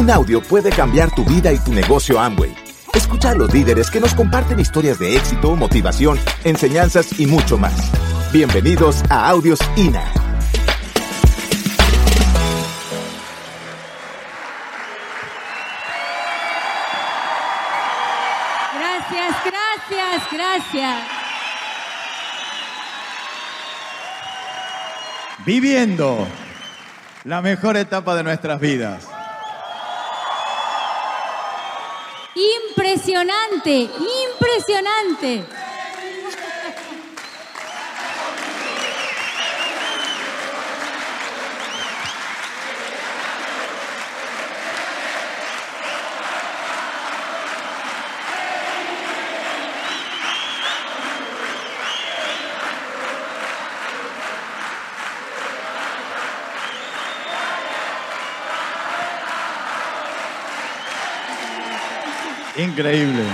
Un audio puede cambiar tu vida y tu negocio Amway. Escucha a los líderes que nos comparten historias de éxito, motivación, enseñanzas y mucho más. Bienvenidos a Audios INA. Gracias, gracias, gracias. Viviendo la mejor etapa de nuestras vidas. Impresionante, impresionante. Increíble.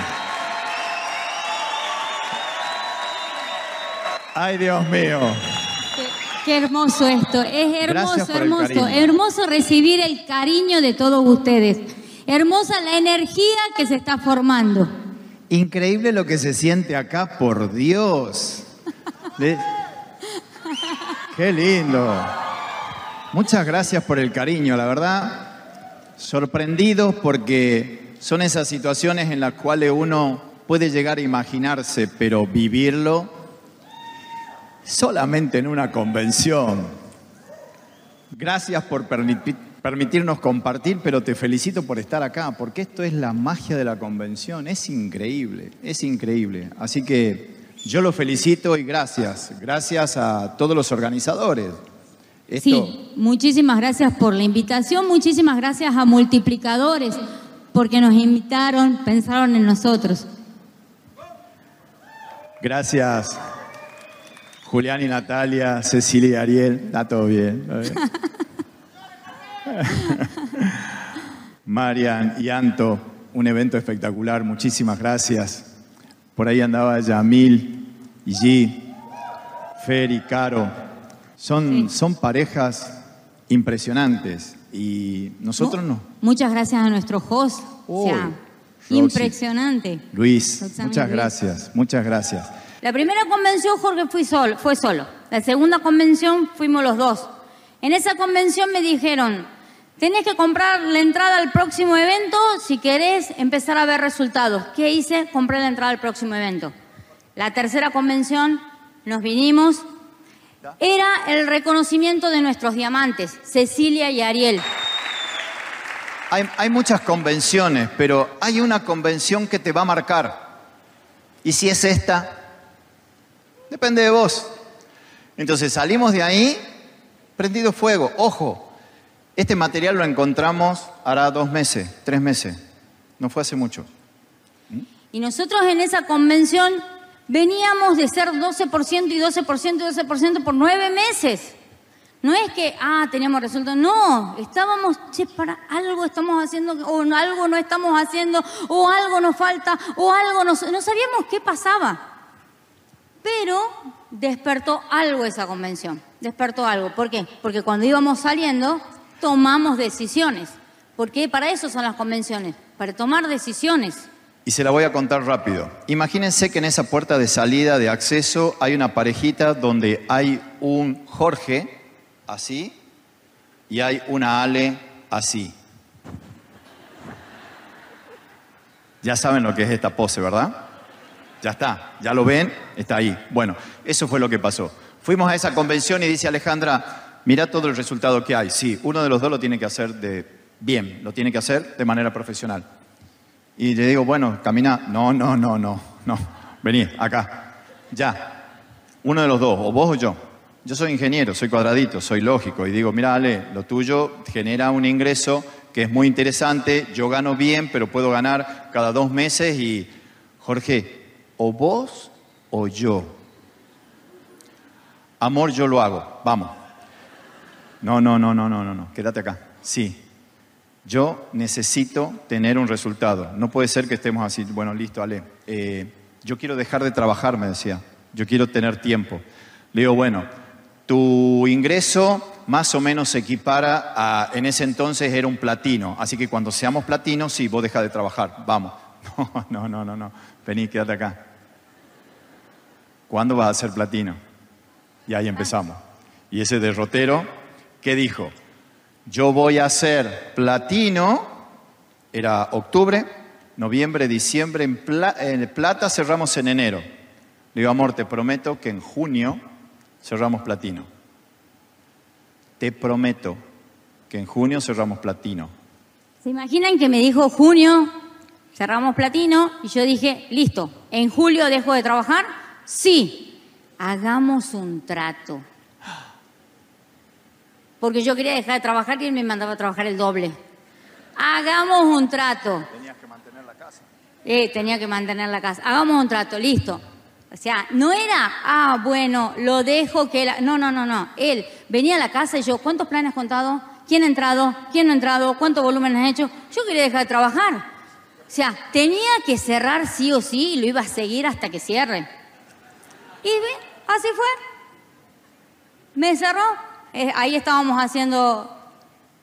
Ay, Dios mío. Qué, hermoso esto, es hermoso, hermoso, hermoso recibir el cariño de todos ustedes. Hermosa la energía que se está formando. Increíble lo que se siente acá, por Dios. Le- Qué lindo. Muchas gracias por el cariño, la verdad. Sorprendidos porque son esas situaciones en las cuales uno puede llegar a imaginarse, pero vivirlo solamente en una convención. Gracias por permitir- permitirnos compartir, pero te felicito por estar acá, porque esto es la magia de la convención. Es increíble, es increíble. Así que yo lo felicito y gracias. Gracias a todos los organizadores. Esto, Sí, muchísimas gracias por la invitación, muchísimas gracias a multiplicadores porque nos invitaron, pensaron en nosotros. Gracias. Julián y Natalia, Cecilia y Ariel, está todo bien. Marian y Anto, un evento espectacular, muchísimas gracias. Por ahí andaba Yamil y G, Fer y Caro. Son, son parejas impresionantes y nosotros no. Muchas gracias a nuestro host. o sea, Uy, Roxy. impresionante. Luis, Roxana muchas Luis. gracias, muchas gracias. La primera convención Jorge fui solo, fue solo. La segunda convención fuimos los dos. En esa convención me dijeron, tenés que comprar la entrada al próximo evento si querés empezar a ver resultados. ¿Qué hice? Compré la entrada al próximo evento. La tercera convención nos vinimos. Era el reconocimiento de nuestros diamantes, Cecilia y Ariel. Hay, hay muchas convenciones, pero hay una convención que te va a marcar. Y si es esta, depende de vos. Entonces salimos de ahí, prendido fuego. Ojo, este material lo encontramos hará dos meses, tres meses. No fue hace mucho. Y nosotros en esa convención veníamos de ser 12% y 12% y 12% por nueve meses. No es que, ah, teníamos resultados. No, estábamos, che, para algo estamos haciendo, o algo no estamos haciendo, o algo nos falta, o algo nos, no sabíamos qué pasaba. Pero despertó algo esa convención, despertó algo. ¿Por qué? Porque cuando íbamos saliendo, tomamos decisiones. Porque para eso son las convenciones, para tomar decisiones. Y se la voy a contar rápido. Imagínense que en esa puerta de salida, de acceso, hay una parejita donde hay un Jorge, así, y hay una Ale, así. Ya saben lo que es esta pose, ¿verdad? Ya está, ya lo ven, está ahí. Bueno, eso fue lo que pasó. Fuimos a esa convención y dice Alejandra, mira todo el resultado que hay. Sí, uno de los dos lo tiene que hacer de bien, lo tiene que hacer de manera profesional. Y le digo, bueno, camina. No, no, no, no, no. Vení, acá. Ya. Uno de los dos, o vos o yo. Yo soy ingeniero, soy cuadradito, soy lógico. Y digo, mira, Ale, lo tuyo genera un ingreso que es muy interesante. Yo gano bien, pero puedo ganar cada dos meses. Y, Jorge, o vos o yo. Amor, yo lo hago. Vamos. No, no, no, no, no, no, no. Quédate acá. Sí. Yo necesito tener un resultado. No puede ser que estemos así. Bueno, listo, Ale. Eh, yo quiero dejar de trabajar, me decía. Yo quiero tener tiempo. Le digo, bueno, tu ingreso más o menos se equipara a, en ese entonces era un platino. Así que cuando seamos platinos, sí, vos dejas de trabajar, vamos. No, no, no, no, no. Vení, quédate acá. ¿Cuándo vas a ser platino? Y ahí empezamos. Y ese derrotero, ¿qué dijo? Yo voy a ser platino, era octubre, noviembre, diciembre, en, plata cerramos en enero. Le digo, amor, te prometo que en junio cerramos platino. Te prometo que en junio cerramos platino. ¿Se imaginan que me dijo junio cerramos platino y yo dije, listo, en julio dejo de trabajar? Sí, hagamos un trato. Porque yo quería dejar de trabajar y él me mandaba a trabajar el doble. Hagamos un trato. Tenías que mantener la casa. Eh, tenía que mantener la casa. Hagamos un trato, listo. O sea, no era, ah, bueno, lo dejo que él... No, no, no, no. Él venía a la casa y yo, ¿cuántos planes has contado? ¿Quién ha entrado? ¿Quién no ha entrado? ¿Cuánto volumen has hecho? Yo quería dejar de trabajar. O sea, tenía que cerrar sí o sí y lo iba a seguir hasta que cierre. Y así fue. Me cerró. Eh, ahí estábamos haciendo,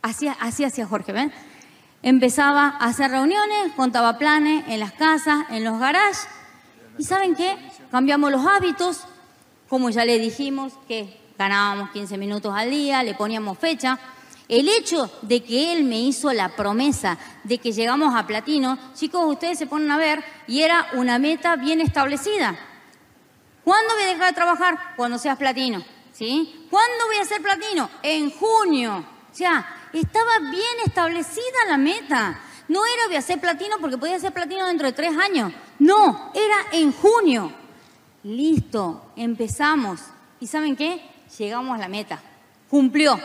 así, así hacía Jorge, ¿ven? Empezaba a hacer reuniones, contaba planes en las casas, en los garages. ¿Y saben qué? Cambiamos los hábitos, como ya le dijimos, que ganábamos 15 minutos al día, le poníamos fecha. El hecho de que él me hizo la promesa de que llegamos a platino, chicos, ustedes se ponen a ver, y era una meta bien establecida. ¿Cuándo voy a dejar de trabajar? Cuando seas platino. ¿Sí? ¿Cuándo voy a ser platino? En junio. O sea, estaba bien establecida la meta. No era voy a ser platino porque podía ser platino dentro de tres años. No, era en junio. Listo, empezamos. ¿Y saben qué? Llegamos a la meta. Cumplió.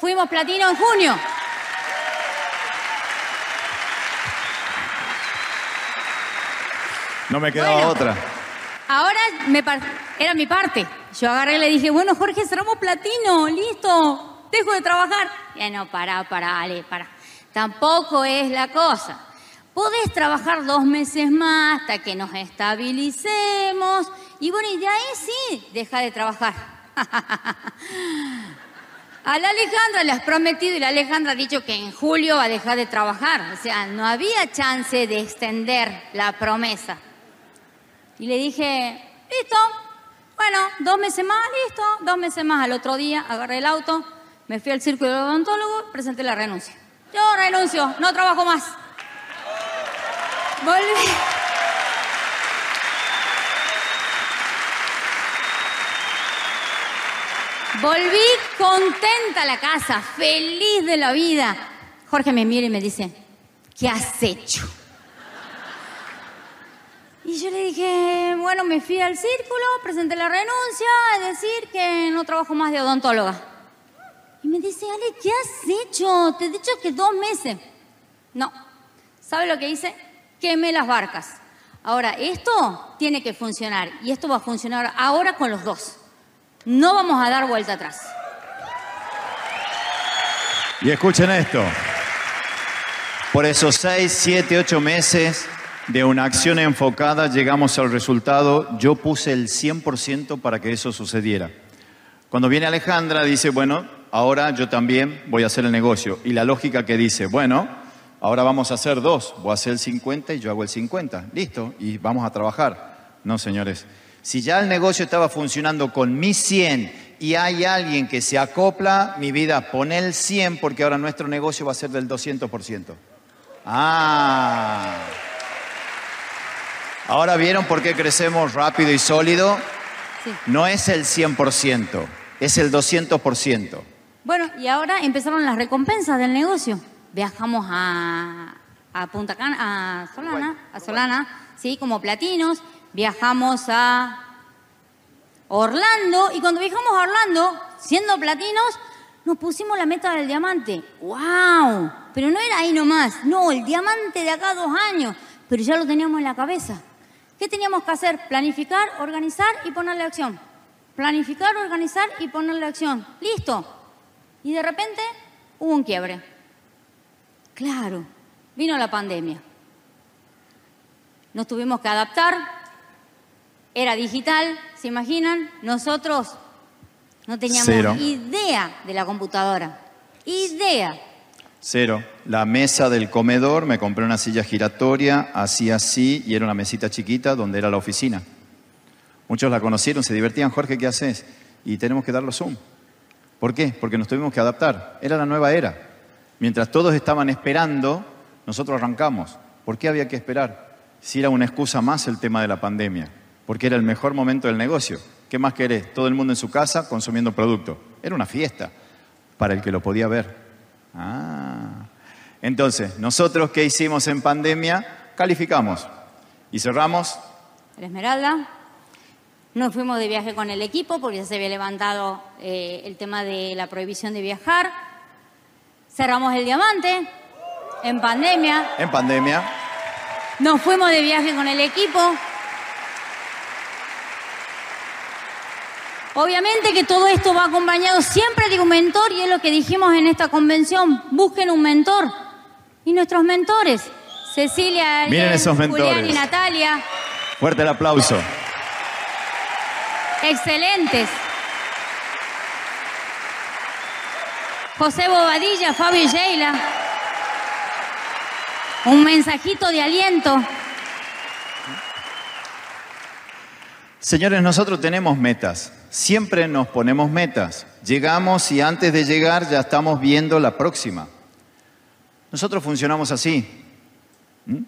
Fuimos platino en junio. No me quedaba otra. Ahora me era mi parte. Yo agarré y le dije, bueno, Jorge, cerramos platino, listo, dejo de trabajar. Ya no, para, para, Ale, para. Tampoco es la cosa. Podés trabajar dos meses más hasta que nos estabilicemos. Y bueno, y de ahí sí, deja de trabajar. A la Alejandra le has prometido y la Alejandra ha dicho que en julio va a dejar de trabajar. O sea, no había chance de extender la promesa. Y le dije, listo, bueno, dos meses más, listo, dos meses más. Al otro día agarré el auto, me fui al círculo del odontólogo, presenté la renuncia. Yo renuncio, no trabajo más. Volví. Volví contenta a la casa, feliz de la vida. Jorge me mira y me dice, ¿qué has hecho? Y yo le dije, bueno, me fui al círculo, presenté la renuncia, es decir, que no trabajo más de odontóloga. Y me dice, Ale, ¿qué has hecho? Te he dicho que dos meses. No. ¿Sabe lo que hice? Quemé las barcas. Ahora, esto tiene que funcionar y esto va a funcionar ahora con los dos. No vamos a dar vuelta atrás. Y escuchen esto. Por esos seis, siete, ocho meses de una acción enfocada llegamos al resultado, yo puse el 100% para que eso sucediera. Cuando viene Alejandra dice, bueno, ahora yo también voy a hacer el negocio. Y la lógica que dice, bueno, ahora vamos a hacer dos, voy a hacer el 50 y yo hago el 50, listo, y vamos a trabajar. No, señores, si ya el negocio estaba funcionando con mi 100 y hay alguien que se acopla, mi vida, pone el 100 porque ahora nuestro negocio va a ser del 200%. Ah. Ahora vieron por qué crecemos rápido y sólido. No es el 100%, es el 200%. Bueno, y ahora empezaron las recompensas del negocio. Viajamos a, Punta Cana, a Solana, a Solana, sí, como platinos. Viajamos a Orlando y cuando viajamos a Orlando, siendo platinos, nos pusimos la meta del diamante. ¡Wow! Pero no era ahí nomás. No, el diamante de acá dos años. Pero ya lo teníamos en la cabeza. ¿Qué teníamos que hacer? Planificar, organizar y ponerle acción. Planificar, organizar y ponerle acción. Listo. Y de repente hubo un quiebre. Claro, vino la pandemia. Nos tuvimos que adaptar. Era digital, ¿se imaginan? Nosotros No teníamos Cero. idea de la computadora. Idea. Cero. La mesa del comedor, me compré una silla giratoria, así así, y era una mesita chiquita donde era la oficina. Muchos la conocieron, se divertían, Jorge, ¿qué haces? Y tenemos que darlo Zoom. ¿Por qué? Porque nos tuvimos que adaptar. Era la nueva era. Mientras todos estaban esperando, nosotros arrancamos. ¿Por qué había que esperar? Si era una excusa más el tema de la pandemia. Porque era el mejor momento del negocio. ¿Qué más querés? Todo el mundo en su casa consumiendo producto. Era una fiesta para el que lo podía ver. Ah. Entonces, nosotros qué hicimos en pandemia? Calificamos. Y cerramos La Esmeralda. Nos fuimos de viaje con el equipo porque ya se había levantado eh, el tema de la prohibición de viajar. Cerramos el diamante en pandemia. en pandemia. Nos fuimos de viaje con el equipo. Obviamente que todo esto va acompañado siempre de un mentor y es lo que dijimos en esta convención. Busquen un mentor. Y nuestros mentores, Cecilia, Miren Ariel, esos Julián y Natalia, Fuerte el aplauso. excelentes. José Bobadilla, Fabio y Sheila. Un mensajito de aliento. Señores, nosotros tenemos metas. Siempre nos ponemos metas. Llegamos y antes de llegar ya estamos viendo la próxima. Nosotros funcionamos así. ¿Mm?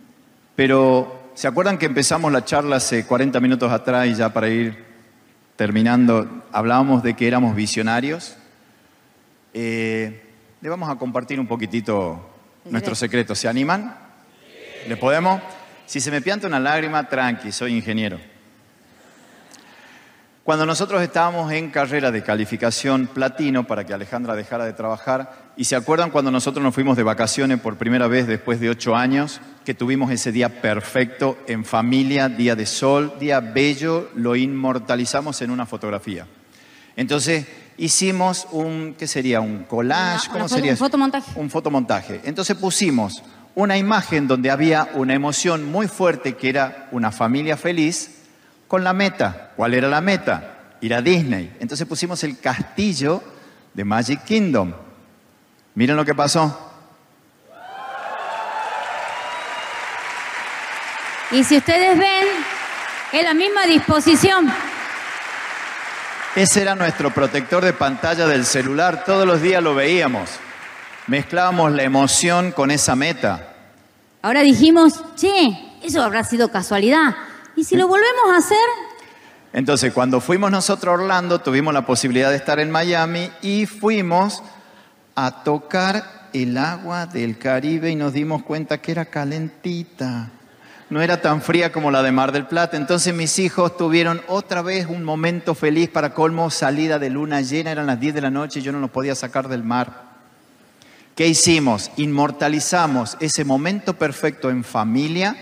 Pero, ¿se acuerdan que empezamos la charla hace 40 minutos atrás y ya para ir terminando hablábamos de que éramos visionarios? Eh, le vamos a compartir un poquitito nuestros secretos. ¿Se animan? ¿Le podemos? Si se me pianta una lágrima, tranqui, soy ingeniero. Cuando nosotros estábamos en carrera de calificación platino para que Alejandra dejara de trabajar, y se acuerdan cuando nosotros nos fuimos de vacaciones por primera vez después de ocho años, que tuvimos ese día perfecto en familia, día de sol, día bello, lo inmortalizamos en una fotografía. Entonces hicimos un, ¿qué sería? ¿Un collage? Una- ¿Cómo una foto- sería? un fotomontaje. Un fotomontaje. Entonces pusimos una imagen donde había una emoción muy fuerte que era una familia feliz con la meta. ¿Cuál era la meta? Ir a Disney. Entonces pusimos el castillo de Magic Kingdom. Miren lo que pasó. Y si ustedes ven, es la misma disposición. Ese era nuestro protector de pantalla del celular. Todos los días lo veíamos. Mezclábamos la emoción con esa meta. Ahora dijimos, che, eso habrá sido casualidad. ¿Y si lo volvemos a hacer? Entonces, cuando fuimos nosotros a Orlando, tuvimos la posibilidad de estar en Miami y fuimos a tocar el agua del Caribe y nos dimos cuenta que era calentita. No era tan fría como la de Mar del Plata. Entonces mis hijos tuvieron otra vez un momento feliz para colmo, salida de luna llena, eran las 10 de la noche y yo no los podía sacar del mar. ¿Qué hicimos? Inmortalizamos ese momento perfecto en familia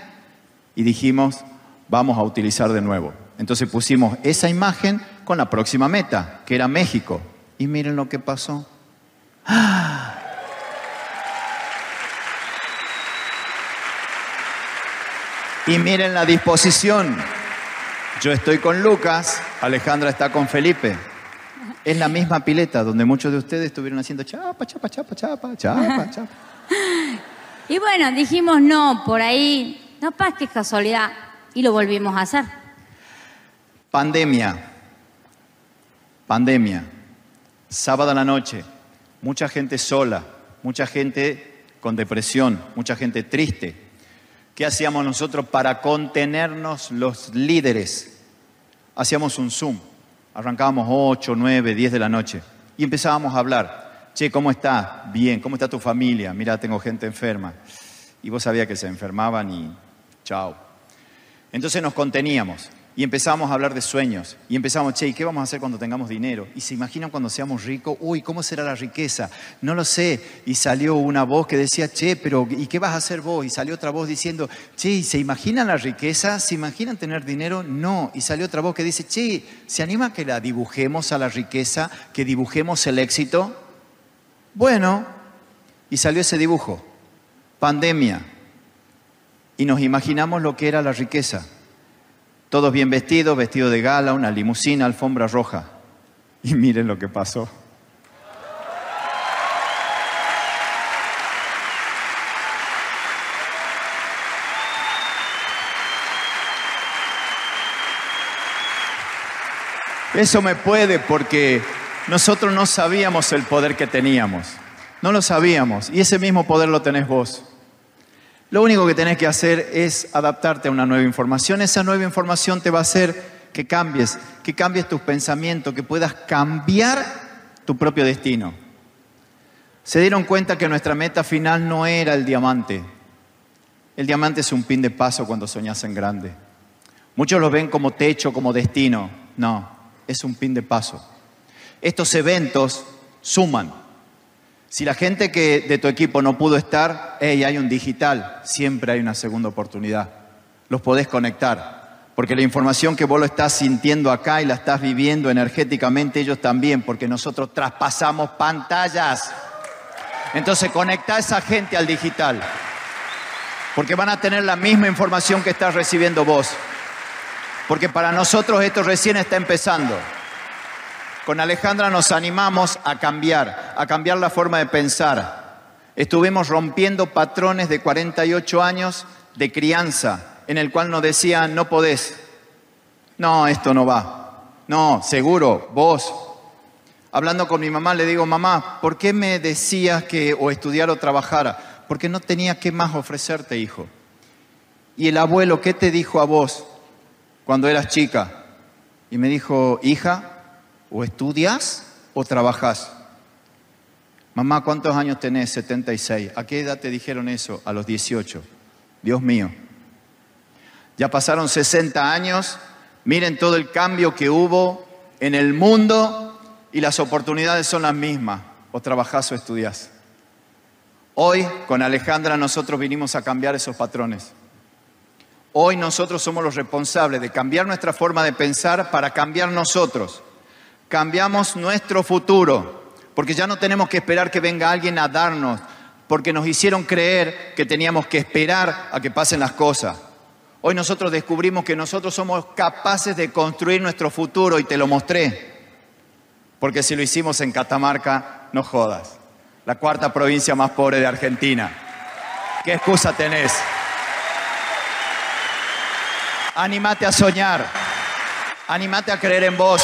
y dijimos, vamos a utilizar de nuevo. Entonces pusimos esa imagen con la próxima meta, que era México. Y miren lo que pasó. Y miren la disposición. Yo estoy con Lucas, Alejandra está con Felipe. Es la misma pileta donde muchos de ustedes estuvieron haciendo chapa, chapa, chapa, chapa, chapa, chapa. Y bueno, dijimos, no, por ahí, no pasa que es casualidad. Y lo volvimos a hacer. Pandemia. Pandemia. Sábado a la noche. Mucha gente sola, mucha gente con depresión, mucha gente triste. ¿Qué hacíamos nosotros para contenernos los líderes? Hacíamos un Zoom. Arrancábamos 8, 9, 10 de la noche y empezábamos a hablar. Che, ¿cómo estás? Bien, ¿cómo está tu familia? Mira, tengo gente enferma. Y vos sabías que se enfermaban y chao. Entonces nos conteníamos y empezamos a hablar de sueños y empezamos, che, ¿y qué vamos a hacer cuando tengamos dinero? Y se imaginan cuando seamos ricos, uy, ¿cómo será la riqueza? No lo sé. Y salió una voz que decía, che, pero ¿y qué vas a hacer vos? Y salió otra voz diciendo, che, ¿y ¿se imaginan la riqueza? ¿Se imaginan tener dinero? No. Y salió otra voz que dice, che, ¿se anima que la dibujemos a la riqueza, que dibujemos el éxito? Bueno, y salió ese dibujo, pandemia, y nos imaginamos lo que era la riqueza. Todos bien vestidos, vestidos de gala, una limusina, alfombra roja. Y miren lo que pasó. Eso me puede porque nosotros no sabíamos el poder que teníamos. No lo sabíamos. Y ese mismo poder lo tenés vos. Lo único que tenés que hacer es adaptarte a una nueva información. Esa nueva información te va a hacer que cambies, que cambies tus pensamientos, que puedas cambiar tu propio destino. Se dieron cuenta que nuestra meta final no era el diamante. El diamante es un pin de paso cuando soñas en grande. Muchos lo ven como techo, como destino. No, es un pin de paso. Estos eventos suman. Si la gente que de tu equipo no pudo estar, hey, hay un digital, siempre hay una segunda oportunidad. Los podés conectar, porque la información que vos lo estás sintiendo acá y la estás viviendo energéticamente, ellos también, porque nosotros traspasamos pantallas. Entonces conecta a esa gente al digital, porque van a tener la misma información que estás recibiendo vos, porque para nosotros esto recién está empezando. Con Alejandra nos animamos a cambiar, a cambiar la forma de pensar. Estuvimos rompiendo patrones de 48 años de crianza, en el cual nos decían, no podés, no, esto no va, no, seguro, vos. Hablando con mi mamá, le digo, mamá, ¿por qué me decías que o estudiar o trabajar? Porque no tenía qué más ofrecerte, hijo. Y el abuelo, ¿qué te dijo a vos cuando eras chica? Y me dijo, hija, o estudias o trabajas. Mamá, ¿cuántos años tenés? 76. ¿A qué edad te dijeron eso? A los 18. Dios mío. Ya pasaron 60 años. Miren todo el cambio que hubo en el mundo y las oportunidades son las mismas. O trabajás o estudias. Hoy con Alejandra nosotros vinimos a cambiar esos patrones. Hoy nosotros somos los responsables de cambiar nuestra forma de pensar para cambiar nosotros cambiamos nuestro futuro, porque ya no tenemos que esperar que venga alguien a darnos, porque nos hicieron creer que teníamos que esperar a que pasen las cosas. Hoy nosotros descubrimos que nosotros somos capaces de construir nuestro futuro y te lo mostré, porque si lo hicimos en Catamarca, no jodas, la cuarta provincia más pobre de Argentina. ¿Qué excusa tenés? Anímate a soñar, anímate a creer en vos.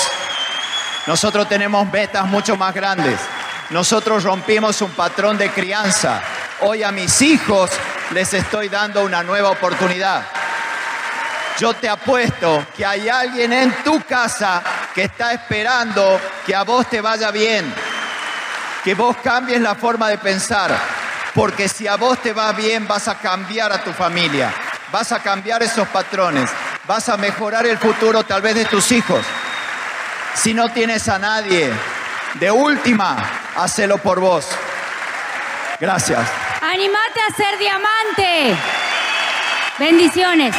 Nosotros tenemos metas mucho más grandes. Nosotros rompimos un patrón de crianza. Hoy a mis hijos les estoy dando una nueva oportunidad. Yo te apuesto que hay alguien en tu casa que está esperando que a vos te vaya bien, que vos cambies la forma de pensar, porque si a vos te va bien vas a cambiar a tu familia, vas a cambiar esos patrones, vas a mejorar el futuro tal vez de tus hijos. Si no tienes a nadie, de última, hacelo por vos. Gracias. Animate a ser diamante. Bendiciones.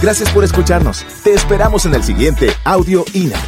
Gracias por escucharnos. Te esperamos en el siguiente Audio INA.